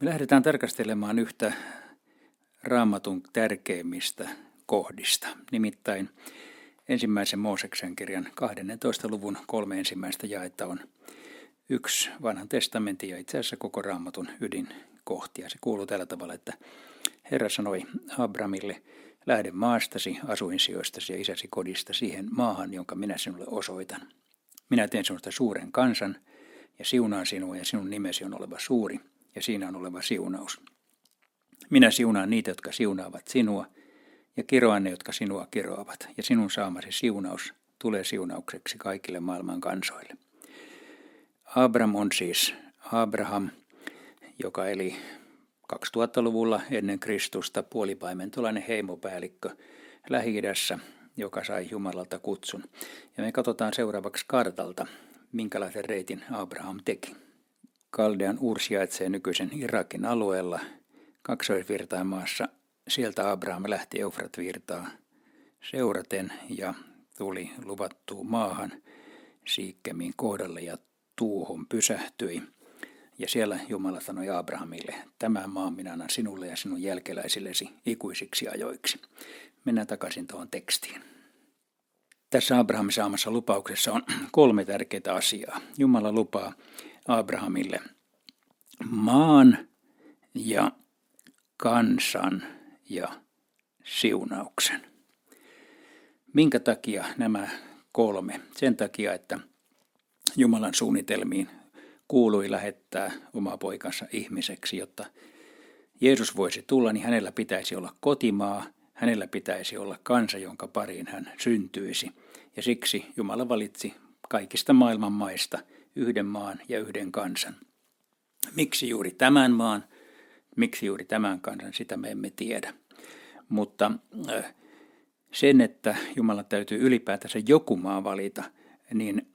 Me lähdetään tarkastelemaan yhtä raamatun tärkeimmistä kohdista, nimittäin ensimmäisen Mooseksen kirjan 12. luvun kolme ensimmäistä jaetta on yksi vanhan testamentin ja itse asiassa koko raamatun ydinkohtia. Se kuuluu tällä tavalla, että Herra sanoi Abramille, lähde maastasi, asuinsijoistasi ja isäsi kodista siihen maahan, jonka minä sinulle osoitan. Minä teen sinusta suuren kansan ja siunaan sinua ja sinun nimesi on oleva suuri ja siinä on oleva siunaus. Minä siunaan niitä, jotka siunaavat sinua ja kiroan ne, jotka sinua kiroavat ja sinun saamasi siunaus tulee siunaukseksi kaikille maailman kansoille. Abram on siis Abraham, joka eli 2000-luvulla ennen Kristusta puolipaimentolainen heimopäällikkö lähi joka sai Jumalalta kutsun. Ja me katsotaan seuraavaksi kartalta, minkälaisen reitin Abraham teki. Kaldean Ur sijaitsee nykyisen Irakin alueella kaksoisvirtain maassa. Sieltä Abraham lähti Eufrat-virtaa seuraten ja tuli luvattuun maahan Siikkemiin kohdalle ja tuuhun pysähtyi. Ja siellä Jumala sanoi Abrahamille, tämä maa minä annan sinulle ja sinun jälkeläisillesi ikuisiksi ajoiksi. Mennään takaisin tuohon tekstiin. Tässä Abrahamin saamassa lupauksessa on kolme tärkeää asiaa. Jumala lupaa Abrahamille maan ja kansan ja siunauksen. Minkä takia nämä kolme? Sen takia, että Jumalan suunnitelmiin kuului lähettää oma poikansa ihmiseksi, jotta Jeesus voisi tulla, niin hänellä pitäisi olla kotimaa, hänellä pitäisi olla kansa, jonka pariin hän syntyisi. Ja siksi Jumala valitsi kaikista maailman maista yhden maan ja yhden kansan. Miksi juuri tämän maan, miksi juuri tämän kansan, sitä me emme tiedä. Mutta sen, että Jumala täytyy ylipäätänsä joku maa valita, niin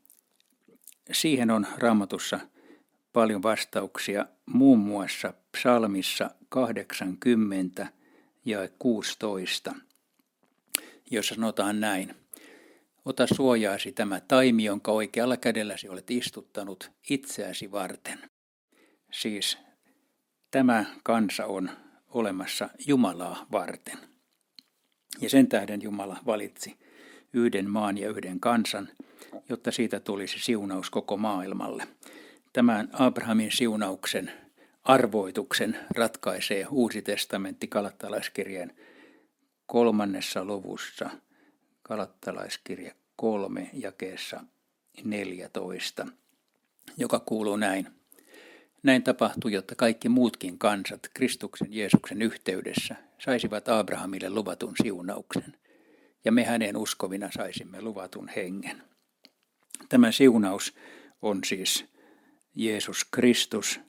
siihen on raamatussa paljon vastauksia, muun muassa psalmissa 80 ja 16, jossa sanotaan näin. Ota suojaasi tämä taimi, jonka oikealla kädelläsi olet istuttanut itseäsi varten. Siis tämä kansa on olemassa Jumalaa varten. Ja sen tähden Jumala valitsi yhden maan ja yhden kansan, jotta siitä tulisi siunaus koko maailmalle. Tämän Abrahamin siunauksen arvoituksen ratkaisee Uusi testamentti Kalattalaiskirjeen kolmannessa luvussa, Kalattalaiskirja kolme jakeessa 14, joka kuuluu näin. Näin tapahtui, jotta kaikki muutkin kansat Kristuksen Jeesuksen yhteydessä saisivat Abrahamille luvatun siunauksen, ja me hänen uskovina saisimme luvatun hengen. Tämä siunaus on siis Jeesus Kristus,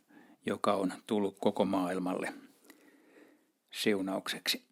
joka on tullut koko maailmalle siunaukseksi.